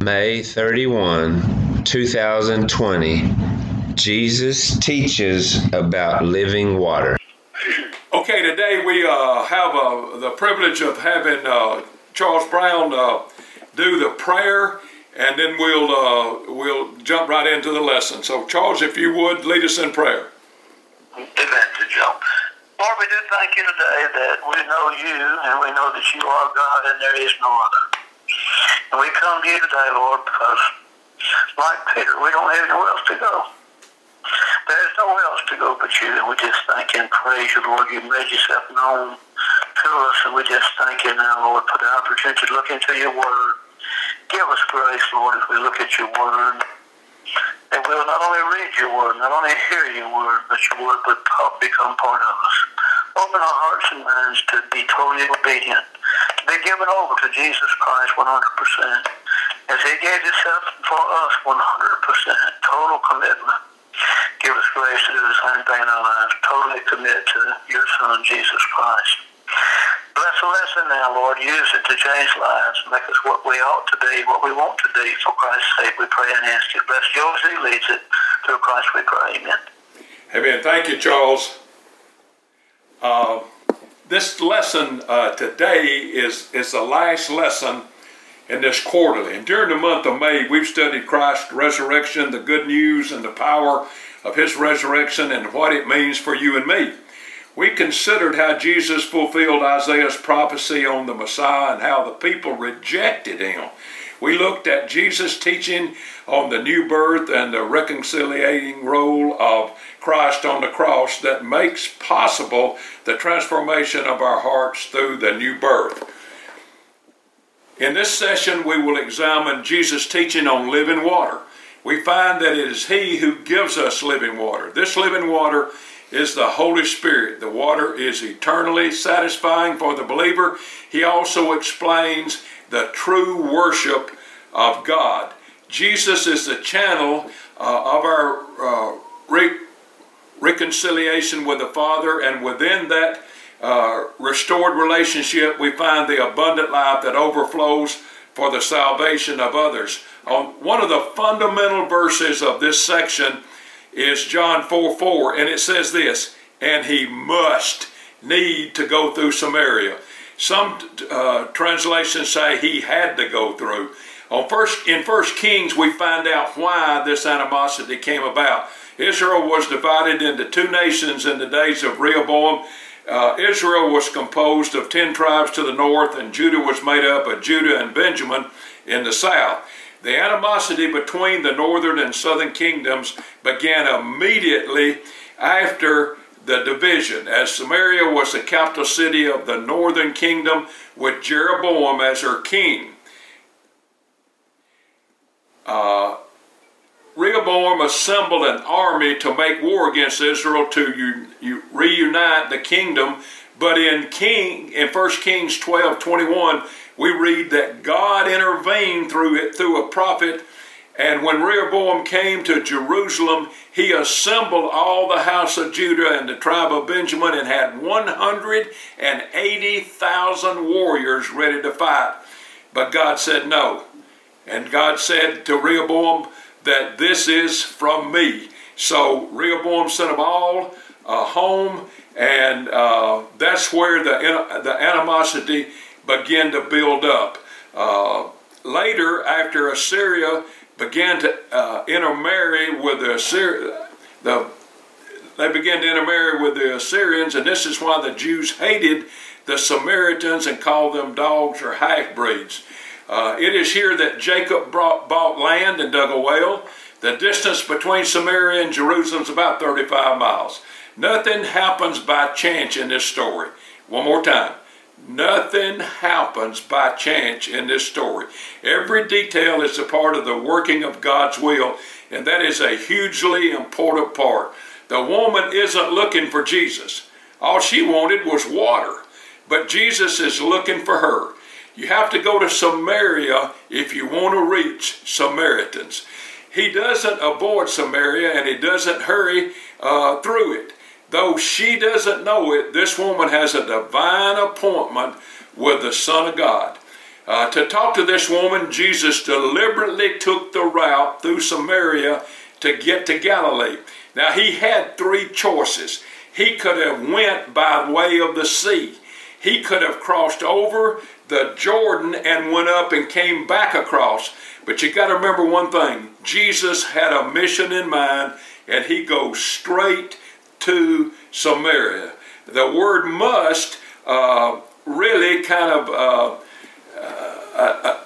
May 31, 2020. Jesus teaches about living water. Okay, today we uh, have uh, the privilege of having uh, Charles Brown uh, do the prayer, and then we'll uh, we'll jump right into the lesson. So, Charles, if you would lead us in prayer. Amen to Joe. Lord, we do thank you today that we know you and we know that you are God and there is no other. And we come to you today, Lord, because like Peter, we don't have anywhere else to go. There's nowhere else to go but you, and we just thank you and praise you, Lord. You've made yourself known to us, and we just thank you now, Lord, for the opportunity to look into your word. Give us grace, Lord, as we look at your word. And we'll not only read your word, not only hear your word, but your word would become part of us. Open our hearts and minds to be totally obedient be given over to Jesus Christ 100%. As he gave himself for us 100%, total commitment. Give us grace to do the same thing in our lives. Totally commit to your Son, Jesus Christ. Bless the lesson now, Lord. Use it to change lives. Make us what we ought to be, what we want to be. For Christ's sake, we pray and ask you. Bless Joe as he leads it. Through Christ we pray. Amen. Amen. Thank you, Charles. Uh, this lesson uh, today is, is the last lesson in this quarterly. And during the month of May, we've studied Christ's resurrection, the good news, and the power of his resurrection and what it means for you and me. We considered how Jesus fulfilled Isaiah's prophecy on the Messiah and how the people rejected him. We looked at Jesus' teaching on the new birth and the reconciliating role of Christ on the cross that makes possible the transformation of our hearts through the new birth. In this session, we will examine Jesus' teaching on living water. We find that it is He who gives us living water. This living water is the Holy Spirit. The water is eternally satisfying for the believer. He also explains the true worship of God. Jesus is the channel uh, of our uh, re- reconciliation with the Father, and within that uh, restored relationship, we find the abundant life that overflows for the salvation of others. On one of the fundamental verses of this section is John 4 4, and it says this, and he must need to go through Samaria. Some uh, translations say he had to go through. On first, in First Kings, we find out why this animosity came about. Israel was divided into two nations in the days of Rehoboam. Uh, Israel was composed of ten tribes to the north, and Judah was made up of Judah and Benjamin in the south. The animosity between the northern and southern kingdoms began immediately after the division, as Samaria was the capital city of the northern kingdom with Jeroboam as her king. Uh, Rehoboam assembled an army to make war against Israel to reunite the kingdom. But in King in 1 Kings 12 21, we read that God intervened through it through a prophet and when Rehoboam came to Jerusalem, he assembled all the house of Judah and the tribe of Benjamin and had 180,000 warriors ready to fight. But God said no. And God said to Rehoboam that this is from me. So Rehoboam sent them all uh, home, and uh, that's where the, the animosity began to build up. Uh, later, after Assyria began to uh, intermarry with the Assyrians. The, they began to intermarry with the Assyrians, and this is why the Jews hated the Samaritans and called them dogs or half breeds. Uh, it is here that Jacob brought, bought land and dug a well. The distance between Samaria and Jerusalem is about 35 miles. Nothing happens by chance in this story. One more time. Nothing happens by chance in this story. Every detail is a part of the working of God's will, and that is a hugely important part. The woman isn't looking for Jesus. All she wanted was water, but Jesus is looking for her. You have to go to Samaria if you want to reach Samaritans. He doesn't avoid Samaria and he doesn't hurry uh, through it. Though she doesn't know it, this woman has a divine appointment with the Son of God. Uh, to talk to this woman, Jesus deliberately took the route through Samaria to get to Galilee. Now he had three choices. He could have went by way of the sea. He could have crossed over the Jordan and went up and came back across. But you got to remember one thing Jesus had a mission in mind, and he goes straight to Samaria. The word must uh, really kind of uh, uh, uh,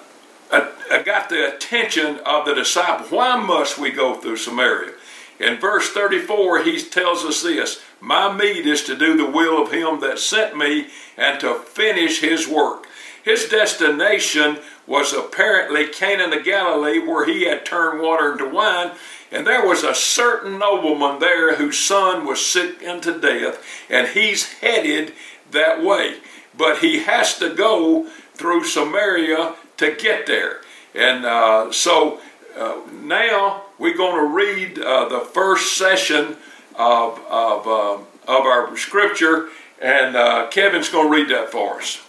uh got the attention of the disciple. Why must we go through Samaria? In verse 34, he tells us this My meat is to do the will of him that sent me and to finish his work. His destination was apparently Cana of Galilee, where he had turned water into wine. And there was a certain nobleman there whose son was sick unto death, and he's headed that way. But he has to go through Samaria to get there. And uh, so uh, now we're going to read uh, the first session of, of, uh, of our scripture, and uh, Kevin's going to read that for us.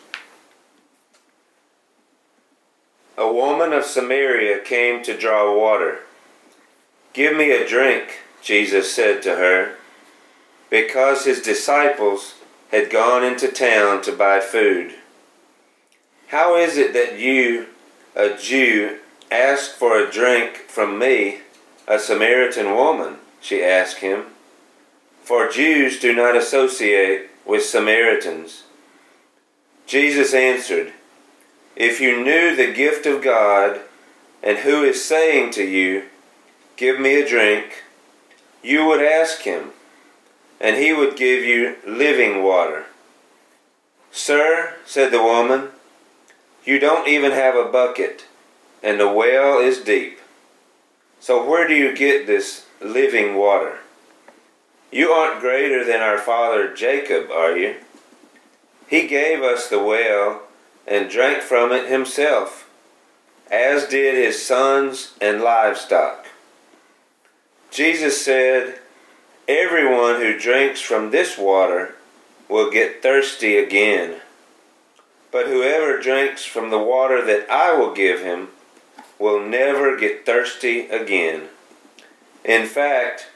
A woman of Samaria came to draw water. Give me a drink, Jesus said to her, because his disciples had gone into town to buy food. How is it that you, a Jew, ask for a drink from me, a Samaritan woman? she asked him. For Jews do not associate with Samaritans. Jesus answered, if you knew the gift of God and who is saying to you, Give me a drink, you would ask him, and he would give you living water. Sir, said the woman, you don't even have a bucket, and the well is deep. So where do you get this living water? You aren't greater than our father Jacob, are you? He gave us the well and drank from it himself, as did his sons and livestock. Jesus said, Everyone who drinks from this water will get thirsty again. But whoever drinks from the water that I will give him will never get thirsty again. In fact,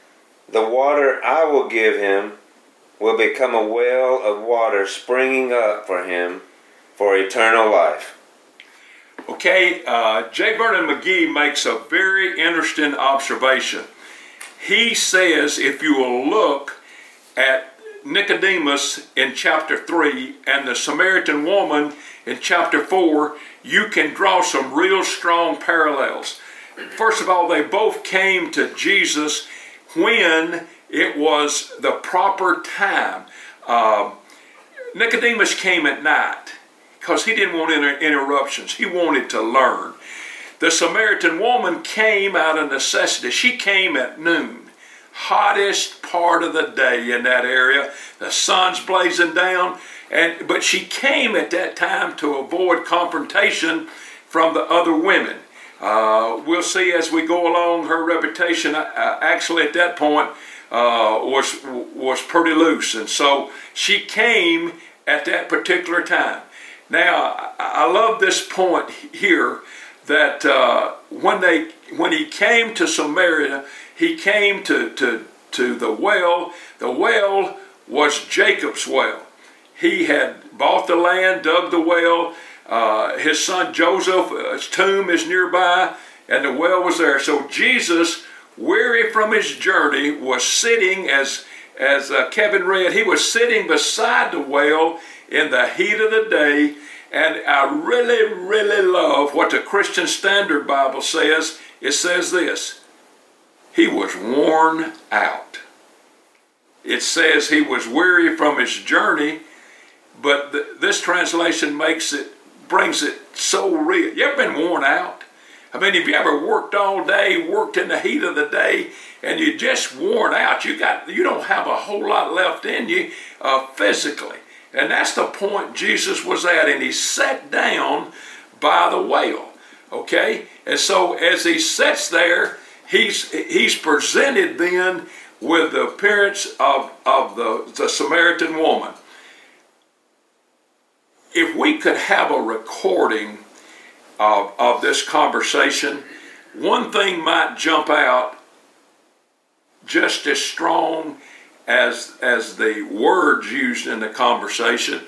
the water I will give him will become a well of water springing up for him for eternal life. Okay, uh, J. Vernon McGee makes a very interesting observation. He says if you will look at Nicodemus in chapter 3 and the Samaritan woman in chapter 4, you can draw some real strong parallels. First of all, they both came to Jesus when it was the proper time. Uh, Nicodemus came at night because he didn't want inter- interruptions. He wanted to learn. The Samaritan woman came out of necessity. She came at noon, hottest part of the day in that area. The sun's blazing down, and but she came at that time to avoid confrontation from the other women. Uh, we'll see as we go along. Her reputation, uh, actually, at that point, uh, was was pretty loose, and so she came at that particular time. Now, I love this point here that uh, when they when he came to Samaria, he came to, to, to the well. The well was Jacob's well. He had bought the land, dug the well. Uh, his son Joseph's tomb is nearby, and the well was there. So Jesus, weary from his journey, was sitting as as uh, Kevin read. He was sitting beside the well in the heat of the day. And I really, really love what the Christian Standard Bible says. It says this He was worn out. It says he was weary from his journey, but th- this translation makes it, brings it so real. You ever been worn out? I mean, have you ever worked all day, worked in the heat of the day, and you're just worn out? You got, you don't have a whole lot left in you uh, physically. And that's the point Jesus was at. And he sat down by the well. Okay? And so as he sits there, he's he's presented then with the appearance of, of the, the Samaritan woman. If we could have a recording of, of this conversation, one thing might jump out just as strong as as the words used in the conversation.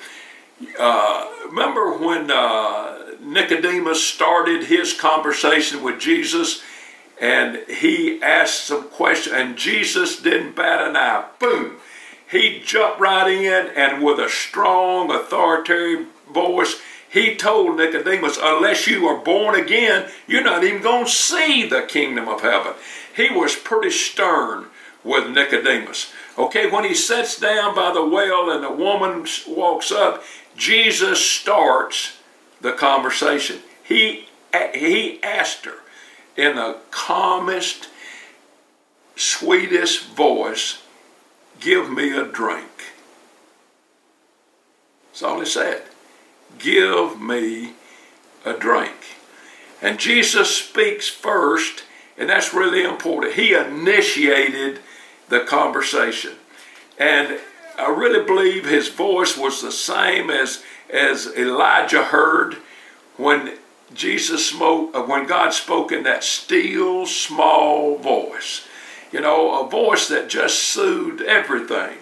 Uh, remember when uh, Nicodemus started his conversation with Jesus, and he asked some questions, and Jesus didn't bat an eye. Boom! He jumped right in, and with a strong, authoritative voice, he told Nicodemus, unless you are born again, you're not even going to see the kingdom of heaven. He was pretty stern with Nicodemus. Okay, when he sits down by the well and the woman walks up, Jesus starts the conversation. He, he asked her in the calmest, sweetest voice, Give me a drink. That's all he said. Give me a drink. And Jesus speaks first, and that's really important. He initiated the conversation. And I really believe his voice was the same as, as Elijah heard when Jesus spoke, uh, when God spoke in that still small voice. You know, a voice that just soothed everything.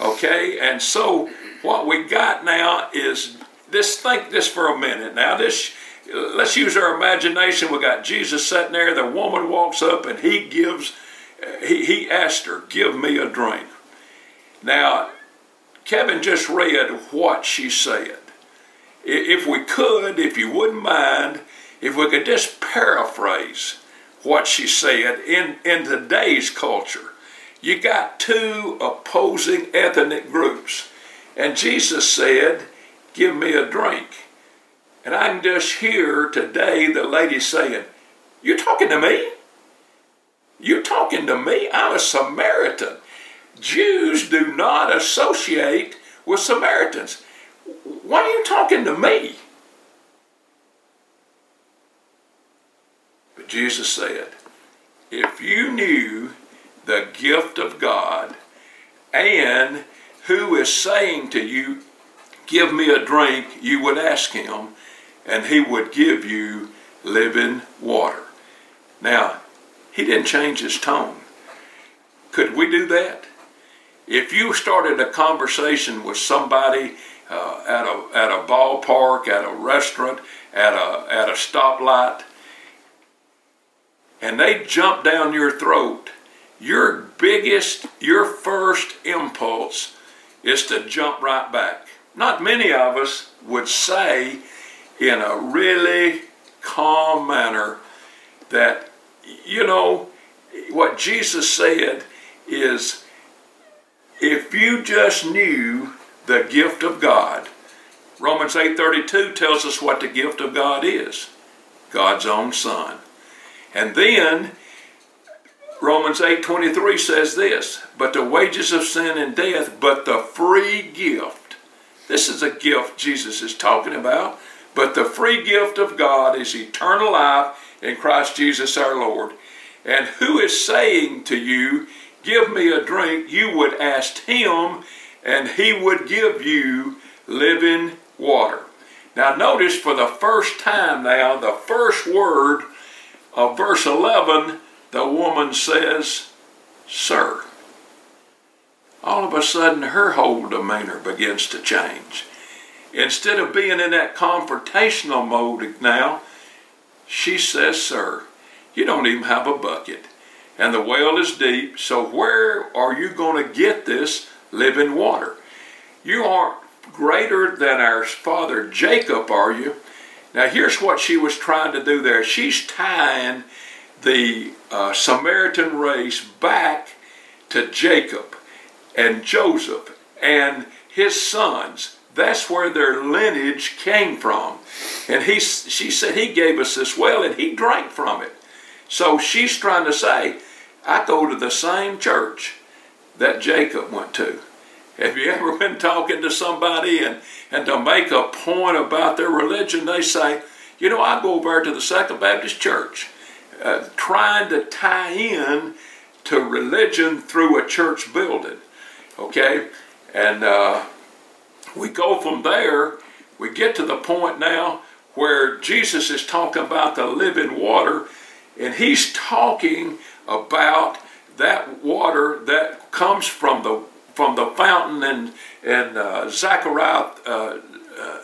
Okay, and so what we got now is this. Think this for a minute. Now, this let's use our imagination. We got Jesus sitting there. The woman walks up and he gives he, he asked her, Give me a drink. Now, Kevin just read what she said. If we could, if you wouldn't mind, if we could just paraphrase what she said in, in today's culture, you got two opposing ethnic groups. And Jesus said, Give me a drink. And I can just hear today the lady saying, You're talking to me? You're talking to me? I'm a Samaritan. Jews do not associate with Samaritans. Why are you talking to me? But Jesus said, if you knew the gift of God and who is saying to you, Give me a drink, you would ask him, and he would give you living water. Now, he didn't change his tone. Could we do that? If you started a conversation with somebody uh, at, a, at a ballpark, at a restaurant, at a, at a stoplight, and they jump down your throat, your biggest, your first impulse is to jump right back. Not many of us would say in a really calm manner that you know, what Jesus said is if you just knew the gift of God, Romans 8:32 tells us what the gift of God is. God's own son. And then Romans 8:23 says this, but the wages of sin and death, but the free gift. This is a gift Jesus is talking about, but the free gift of God is eternal life in Christ Jesus our Lord. And who is saying to you, Give me a drink, you would ask him, and he would give you living water. Now, notice for the first time now, the first word of verse 11, the woman says, Sir. All of a sudden, her whole demeanor begins to change. Instead of being in that confrontational mode now, she says, Sir, you don't even have a bucket, and the well is deep, so where are you going to get this living water? You aren't greater than our father Jacob, are you? Now, here's what she was trying to do there. She's tying the uh, Samaritan race back to Jacob and Joseph and his sons. That's where their lineage came from. And he, she said, He gave us this well and he drank from it. So she's trying to say, I go to the same church that Jacob went to. Have you ever been talking to somebody and, and to make a point about their religion, they say, you know, I go over to the Second Baptist Church, uh, trying to tie in to religion through a church building. Okay? And uh, we go from there, we get to the point now where Jesus is talking about the living water, and he's talking about that water that comes from the from the fountain and in uh, Zechariah uh, uh,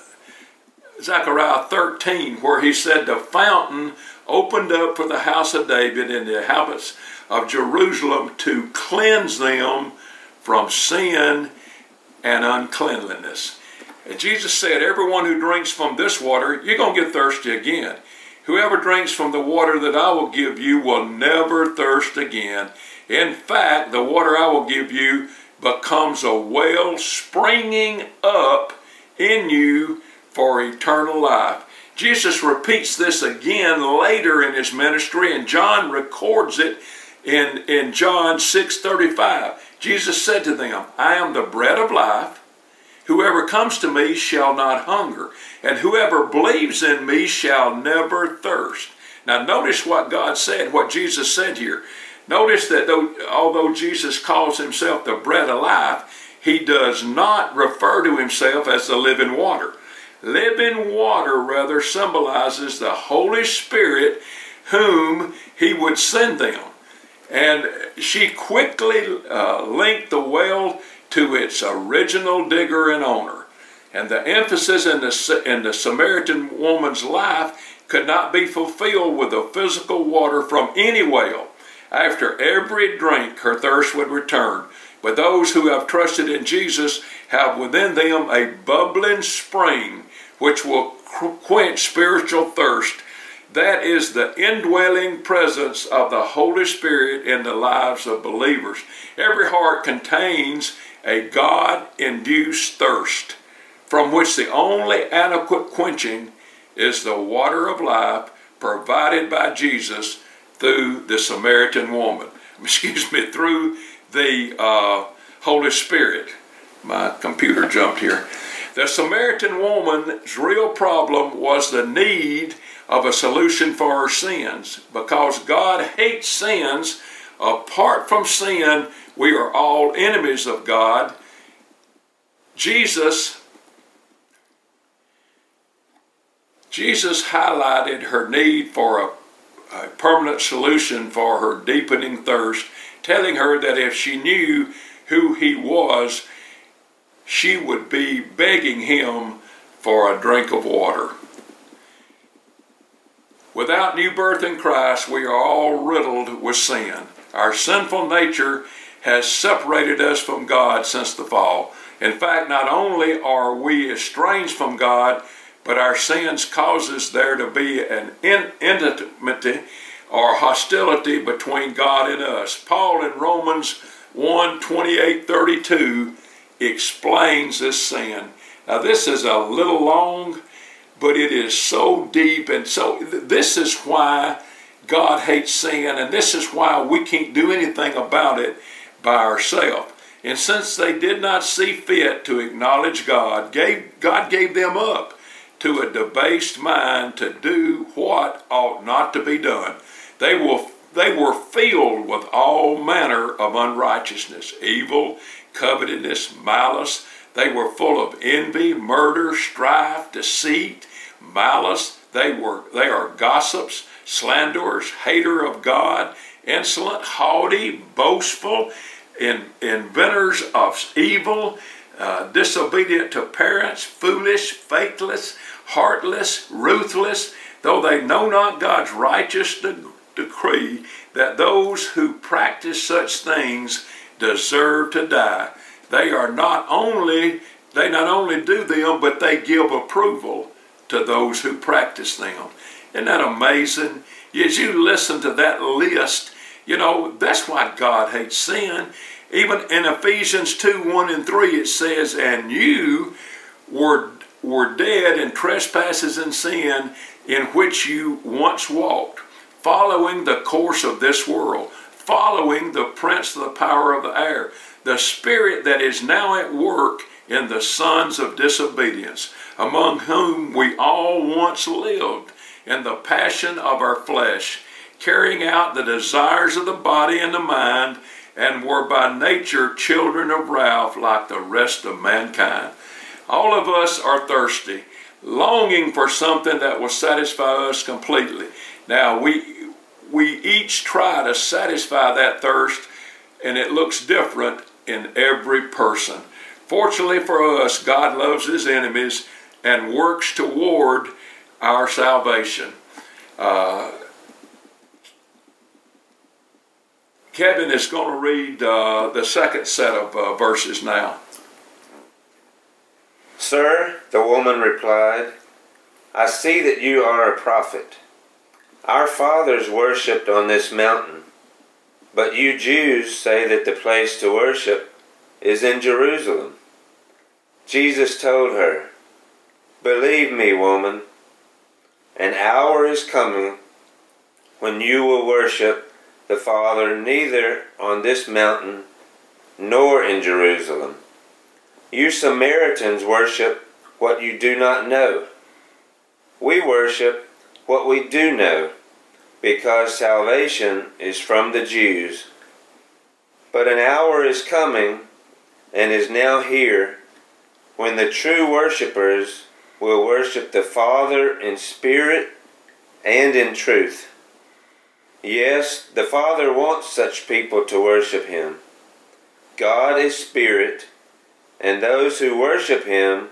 Zechariah 13, where he said the fountain opened up for the house of David and the inhabitants of Jerusalem to cleanse them from sin and uncleanliness. Jesus said, Everyone who drinks from this water, you're going to get thirsty again. Whoever drinks from the water that I will give you will never thirst again. In fact, the water I will give you becomes a well springing up in you for eternal life. Jesus repeats this again later in his ministry, and John records it in, in John 6:35. Jesus said to them, I am the bread of life. Whoever comes to me shall not hunger, and whoever believes in me shall never thirst. Now, notice what God said, what Jesus said here. Notice that though, although Jesus calls himself the bread of life, he does not refer to himself as the living water. Living water rather symbolizes the Holy Spirit whom he would send them. And she quickly uh, linked the well to its original digger and owner. And the emphasis in the, in the Samaritan woman's life could not be fulfilled with the physical water from any well. After every drink, her thirst would return. But those who have trusted in Jesus have within them a bubbling spring which will quench spiritual thirst. That is the indwelling presence of the Holy Spirit in the lives of believers. Every heart contains a God induced thirst, from which the only adequate quenching is the water of life provided by Jesus through the Samaritan woman. Excuse me, through the uh, Holy Spirit. My computer jumped here. The Samaritan woman's real problem was the need of a solution for her sins. Because God hates sins, apart from sin, we are all enemies of God. Jesus Jesus highlighted her need for a, a, permanent solution for her deepening thirst, telling her that if she knew who he was, she would be begging him for a drink of water. Without new birth in Christ, we are all riddled with sin. Our sinful nature has separated us from God since the fall. In fact, not only are we estranged from God, but our sins causes there to be an intimacy or hostility between God and us. Paul in Romans 1 28 32 explains this sin. Now, this is a little long, but it is so deep, and so this is why God hates sin, and this is why we can't do anything about it by ourselves. And since they did not see fit to acknowledge God, gave, God gave them up to a debased mind to do what ought not to be done. They will they were filled with all manner of unrighteousness, evil, covetousness, malice. They were full of envy, murder, strife, deceit, malice. They were they are gossips, slanderers, hater of God, insolent, haughty, boastful, in, inventors of evil, uh, disobedient to parents, foolish, faithless, heartless, ruthless, though they know not God's righteous de- decree that those who practice such things deserve to die. They are not only they not only do them, but they give approval to those who practice them. Isn't that amazing? As you listen to that list, you know, that's why God hates sin. Even in Ephesians 2 1 and 3, it says, And you were, were dead in trespasses and sin in which you once walked, following the course of this world following the prince of the power of the air, the spirit that is now at work in the sons of disobedience, among whom we all once lived in the passion of our flesh, carrying out the desires of the body and the mind, and were by nature children of wrath like the rest of mankind. All of us are thirsty. longing for something that will satisfy us completely. Now we we each try to satisfy that thirst, and it looks different in every person. Fortunately for us, God loves His enemies and works toward our salvation. Uh, Kevin is going to read uh, the second set of uh, verses now. Sir, the woman replied, I see that you are a prophet. Our fathers worshipped on this mountain, but you Jews say that the place to worship is in Jerusalem. Jesus told her, Believe me, woman, an hour is coming when you will worship the Father neither on this mountain nor in Jerusalem. You Samaritans worship what you do not know. We worship what we do know, because salvation is from the Jews. But an hour is coming, and is now here, when the true worshippers will worship the Father in spirit and in truth. Yes, the Father wants such people to worship Him. God is spirit, and those who worship Him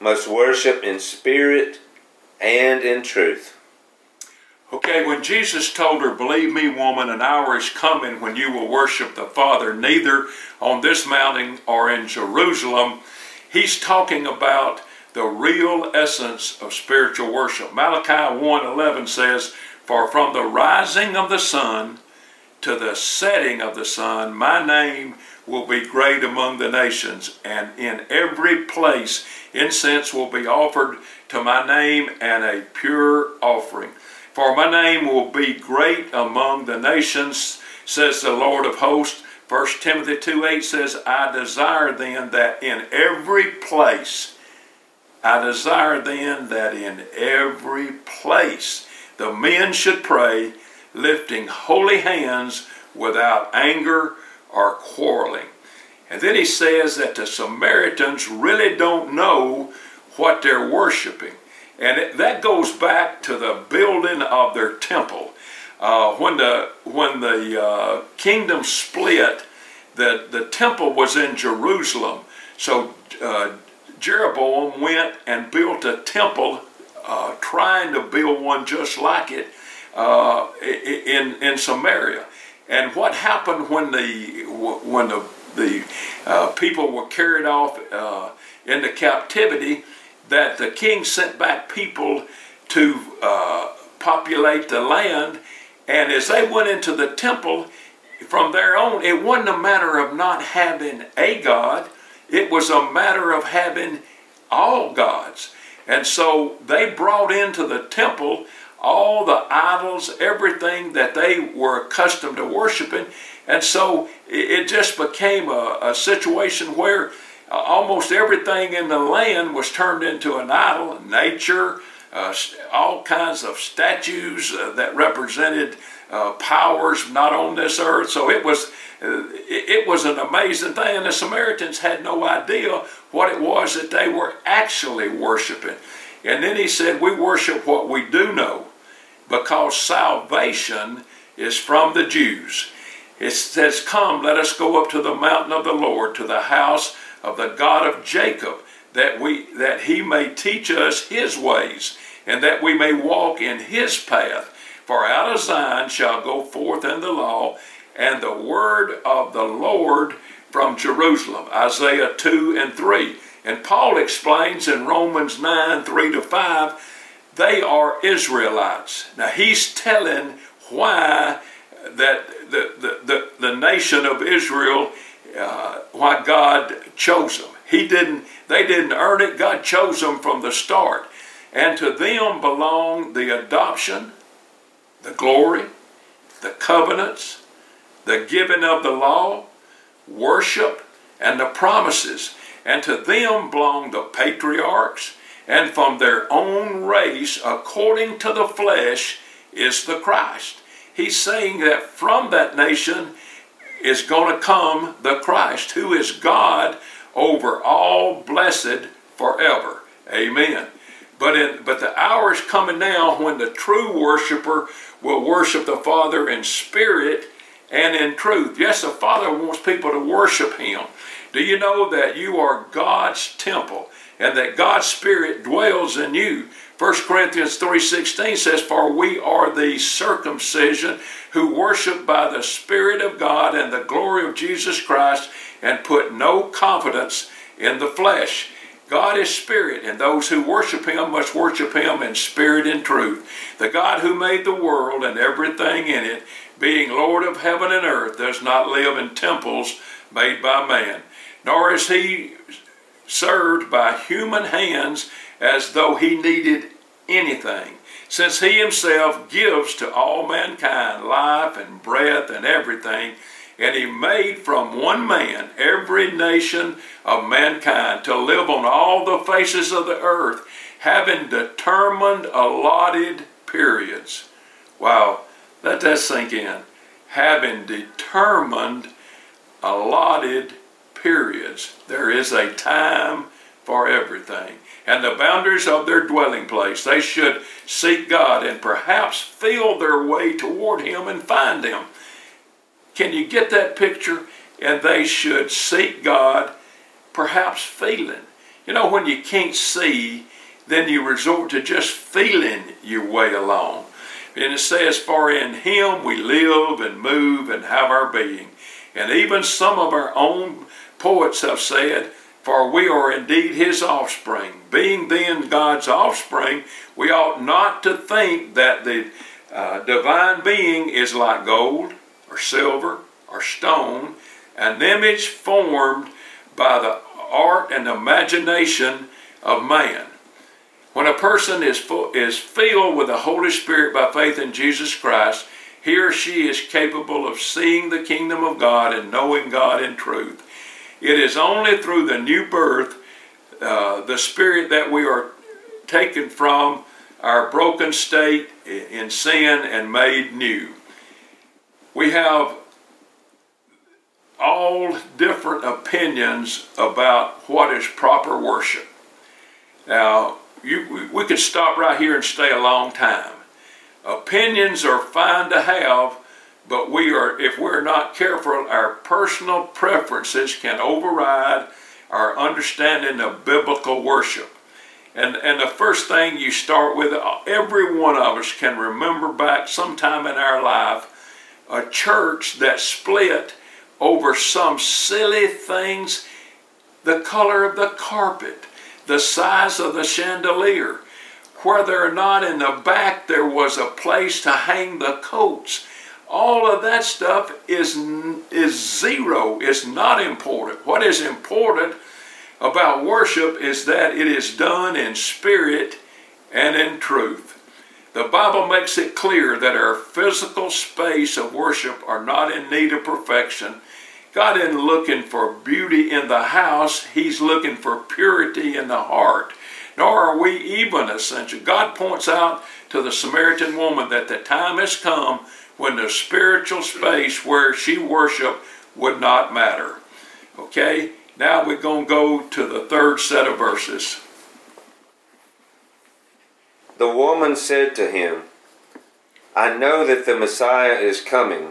must worship in spirit and in truth. Okay, when Jesus told her, Believe me, woman, an hour is coming when you will worship the Father, neither on this mountain or in Jerusalem, he's talking about the real essence of spiritual worship. Malachi 1:11 says, "For from the rising of the sun to the setting of the sun, my name will be great among the nations, and in every place incense will be offered to my name and a pure offering." For my name will be great among the nations, says the Lord of hosts. 1 Timothy 2 8 says, I desire then that in every place, I desire then that in every place the men should pray, lifting holy hands without anger or quarreling. And then he says that the Samaritans really don't know what they're worshiping. And that goes back to the building of their temple. Uh, when the when the uh, kingdom split, the the temple was in Jerusalem. So uh, Jeroboam went and built a temple, uh, trying to build one just like it uh, in in Samaria. And what happened when the when the the uh, people were carried off into captivity? that the king sent back people to uh, populate the land. And as they went into the temple from their own, it wasn't a matter of not having a God, it was a matter of having all gods. And so they brought into the temple all the idols, everything that they were accustomed to worshiping. And so it just became a, a situation where almost everything in the land was turned into an idol, nature, uh, all kinds of statues uh, that represented uh, powers not on this earth. So it was, Uh, it, it was an amazing thing. And the Samaritans had no idea what it was that they were actually worshiping. And then he said, We worship what we do know because salvation is from the Jews. It says, Come, let us go up to the mountain of the Lord, to the house of the God of Jacob, that we that he may teach us his ways, and that we may walk in his path. For out of Zion shall go forth in the law, and the word of the Lord from Jerusalem. Isaiah 2 and 3. And Paul explains in Romans 9 3 to 5, they are Israelites. Now he's telling why that the, the, the, the nation of Israel uh, why God chose them. He didn't, they didn't earn it. God chose them from the start. And to them belong the adoption, the glory, the covenants, the giving of the law, worship, and the promises. And to them belong the patriarchs, and from their own race, according to the flesh, is the Christ. He's saying that from that nation is going to come the Christ, who is God over all blessed forever. Amen. But in, but the hour is coming now when the true worshiper will worship the Father in spirit and in truth. Yes, the Father wants people to worship Him. Do you know that you are God's temple and that God's Spirit dwells in you? 1 Corinthians 3:16 says, "For we are the circumcision who worship by the Spirit of God and the glory of Jesus Christ and put no confidence in the flesh." God is spirit, and those who worship him must worship him in spirit and truth. The God who made the world and everything in it, being Lord of heaven and earth, does not live in temples made by man, nor is he served by human hands as though he needed anything, since he himself gives to all mankind life and breath and everything. And he made from one man every nation of mankind to live on all the faces of the earth, having determined allotted periods. Wow, let that sink in. Having determined allotted periods. There is a time for everything. And the boundaries of their dwelling place, they should seek God and perhaps feel their way toward Him and find Him. Can you get that picture? And they should seek God, perhaps feeling. You know, when you can't see, then you resort to just feeling your way along. And it says, For in Him we live and move and have our being. And even some of our own poets have said, For we are indeed His offspring. Being then God's offspring, we ought not to think that the uh, divine being is like gold or silver or stone, an image formed by the art and imagination of man. When a person is, is filled with the Holy Spirit by faith in Jesus Christ, he or she is capable of seeing the kingdom of God and knowing God in truth. It is only through the new birth, uh, the spirit that we are taken from our broken state in sin and made new. We have all different opinions about what is proper worship. Now, you, we could stop right here and stay a long time. Opinions are fine to have, but we are, if we're not careful, our personal preferences can override our understanding of biblical worship. And, and the first thing you start with, every one of us can remember back sometime in our life a church that split over some silly things the color of the carpet, the size of the chandelier, whether or not in the back there was a place to hang the coats. All of that stuff is, is zero, it's not important. What is important about worship is that it is done in spirit and in truth. The Bible makes it clear that our physical space of worship are not in need of perfection. God isn't looking for beauty in the house, He's looking for purity in the heart. Nor are we even essential. God points out to the Samaritan woman that the time has come when the spiritual space where she worshiped would not matter. Okay? Now we're going to go to the third set of verses. The woman said to him, I know that the Messiah is coming,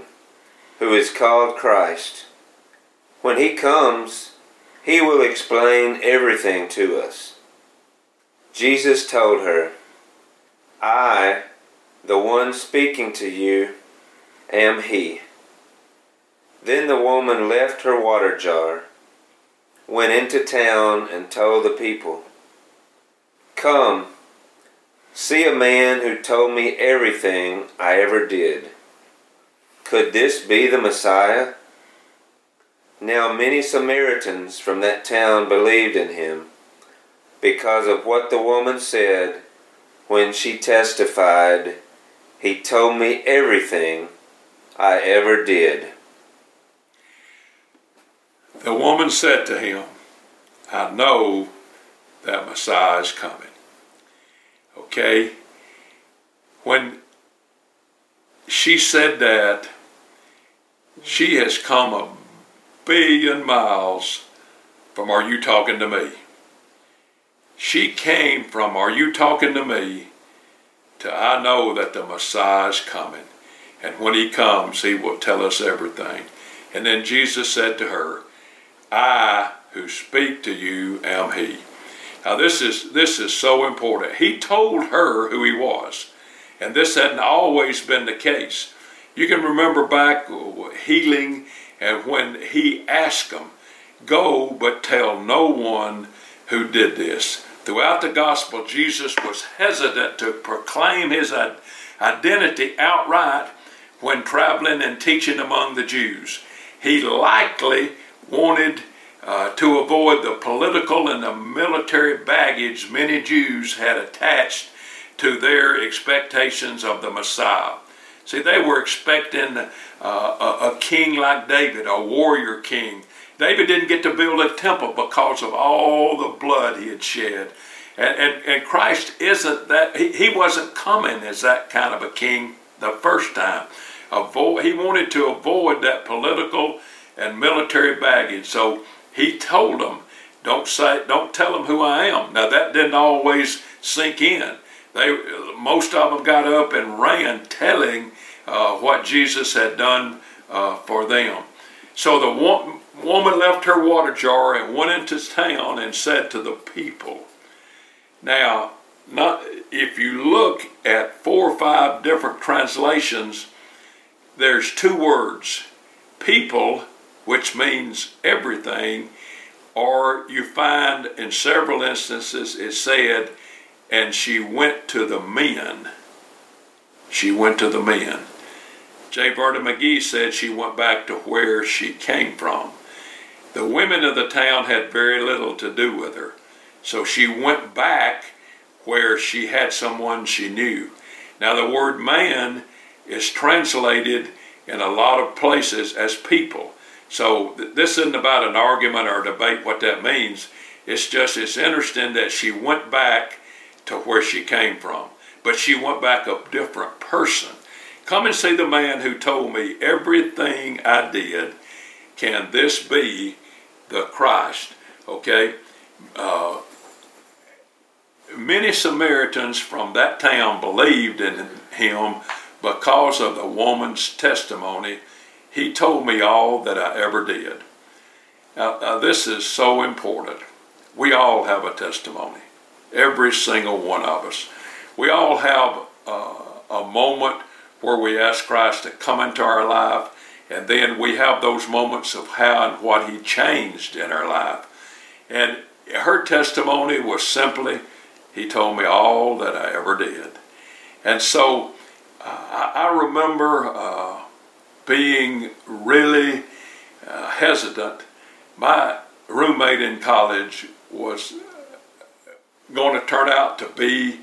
who is called Christ. When he comes, he will explain everything to us. Jesus told her, I, the one speaking to you, am he. Then the woman left her water jar, went into town, and told the people, Come, see a man who told me everything I ever did. Could this be the Messiah? Now many Samaritans from that town believed in him because of what the woman said when she testified, He told me everything I ever did. The woman said to him, I know that Messiah is coming. Okay? When she said that, she has come a billion miles from are you talking to me? She came from, Are you talking to me? to I know that the Messiah is coming. And when he comes, he will tell us everything. And then Jesus said to her, I who speak to you am he. Now this is this is so important. He told her who he was. And this hadn't always been the case. You can remember back uh, healing and when he asked them, Go, but tell no one who did this. Throughout the gospel, Jesus was hesitant to proclaim his identity outright when traveling and teaching among the Jews. He likely wanted uh, to avoid the political and the military baggage many Jews had attached to their expectations of the Messiah. See, they were expecting uh, a, a king like David, a warrior king. David didn't get to build a temple because of all the blood he had shed. And, and, and Christ isn't that, he, he wasn't coming as that kind of a king the first time. Avoid, he wanted to avoid that political and military baggage. So he told them, don't say, don't tell them who I am. Now that didn't always sink in. They, most of them got up and ran telling uh, what Jesus had done uh, for them. So the wo- woman left her water jar and went into town and said to the people, now, not if you look at four or five different translations, there's two words people, which means everything, or you find in several instances it said, and she went to the men. She went to the men. J. Vernon McGee said she went back to where she came from. The women of the town had very little to do with her. So she went back where she had someone she knew. Now, the word man is translated in a lot of places as people. So th- this isn't about an argument or debate what that means. It's just it's interesting that she went back to where she came from, but she went back a different person. Come and see the man who told me everything I did. Can this be the Christ? Okay. Uh, many Samaritans from that town believed in him because of the woman's testimony. He told me all that I ever did. Now, now, this is so important. We all have a testimony, every single one of us. We all have uh, a moment where we ask Christ to come into our life, and then we have those moments of how and what He changed in our life. And her testimony was simply, he told me all that I ever did. And so uh, I, remember uh, being really uh, hesitant. My roommate in college was going to turn out to be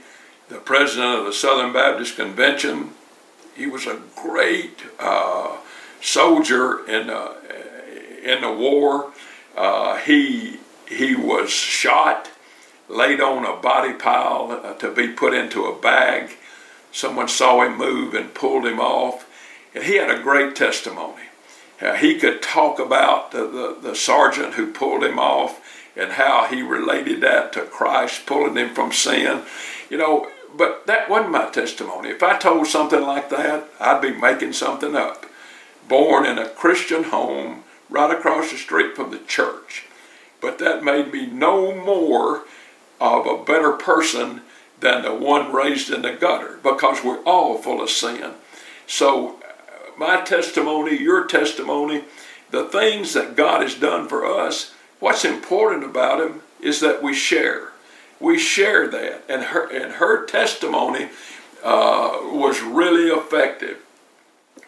the president of the Southern Baptist Convention. He was a great uh, soldier in, uh, in the war. Uh, he, he was shot laid on a body pile uh, to be put into a bag. Someone saw him move and pulled him off. And he had a great testimony. Uh, he could talk about the, the, the sergeant who pulled him off and how he related that to Christ pulling him from sin. You know, but that wasn't my testimony. If I told something like that, I'd be making something up. Born in a Christian home right across the street from the church. But that made me no more of a better person than the one raised in the gutter because we're all full of sin. So, my testimony, your testimony, the things that God has done for us, what's important about Him is that we share. We share that. And her, and her testimony uh, was really effective.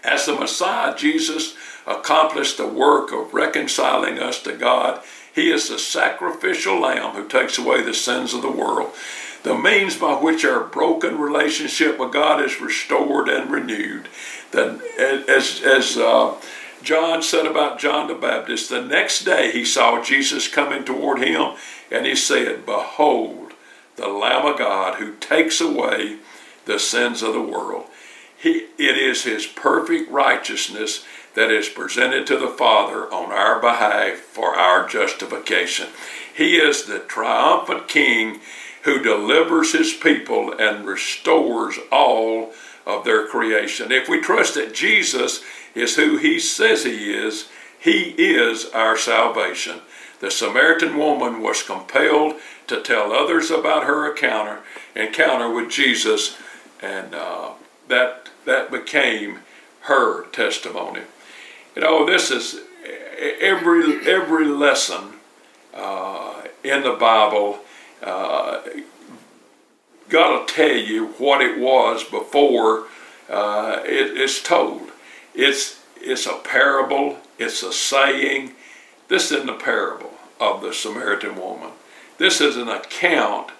As the Messiah, Jesus accomplished the work of reconciling us to God he is the sacrificial lamb who takes away the sins of the world. The means by which our broken relationship with God is restored and renewed. That as as uh, John said about John the Baptist, the next day he saw Jesus coming toward him, and he said, "Behold, the Lamb of God who takes away the sins of the world." He, it is his perfect righteousness that is presented to the Father on our behalf for our justification. He is the triumphant King who delivers his people and restores all of their creation. If we trust that Jesus is who he says he is, he is our salvation. The Samaritan woman was compelled to tell others about her encounter, encounter with Jesus, and uh, that that became her testimony. You know, this is every every lesson uh, in the Bible. Uh, Got to tell you what it was before uh, it, it's told. It's it's a parable. It's a saying. This isn't a parable of the Samaritan woman. This is an account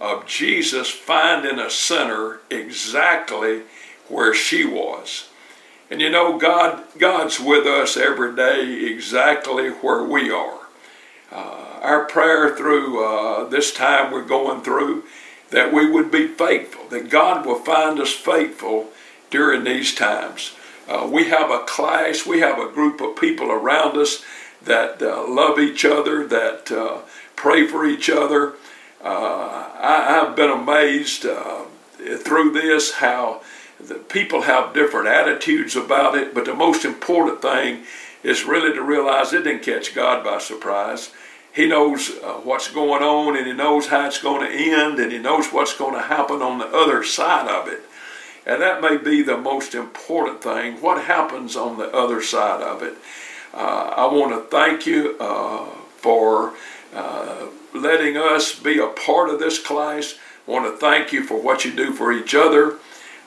of Jesus finding a sinner exactly where she was. And you know, God, God's with us every day exactly where we are. Uh, our prayer through uh, this time we're going through, that we would be faithful, that God will find us faithful during these times. Uh, we have a class, we have a group of people around us that uh, love each other, that uh, pray for each other. Uh, I, have been amazed through this how people have different attitudes about it, but the most important thing is really to realize it didn't catch God by surprise. He knows uh, what's going on and he knows how it's going to end and he knows what's going to happen on the other side of it. And that may be the most important thing what happens on the other side of it. Uh, I want to thank you uh, for uh, letting us be a part of this class. I want to thank you for what you do for each other.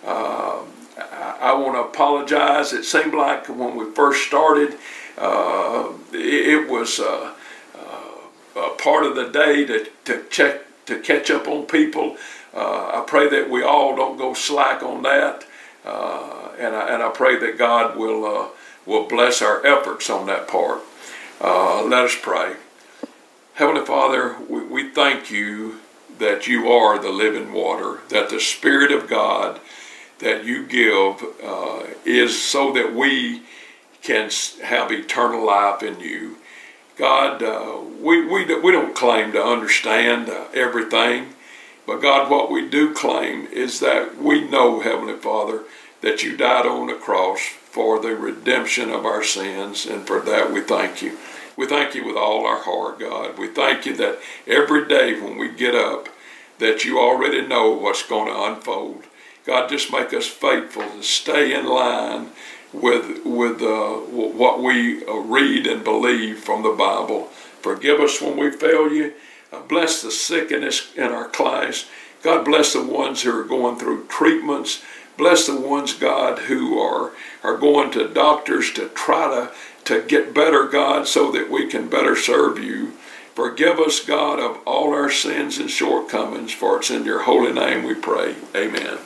Uh, I, I want to apologize. It seemed like when we first started, uh, it, it, was uh, a part of the day to, to check to catch up on people. Uh, I pray that we all don't go slack on that, uh, and I, and I pray that God will will bless our efforts on that part. let us pray. Heavenly Father, we, we thank you that you are the living water, that the Spirit of God that you give uh, is so that we can have eternal life in you. God, uh, we, we, we don't claim to understand uh, everything, but God, what we do claim is that we know, Heavenly Father, that you died on the cross for the redemption of our sins, and for that we thank you. We thank you with all our heart, God. We thank you that every day when we get up, that you already know what's going to unfold. God, just make us faithful to stay in line with with uh, what we uh, read and believe from the Bible. Forgive us when we fail you. Uh, bless the sick in, this, in our class. God bless the ones who are going through treatments. Bless the ones, God, who are, are going to doctors to try to, to get better, God, so that we can better serve you. Forgive us, God, of all our sins and shortcomings, for it's in your holy name we pray. Amen.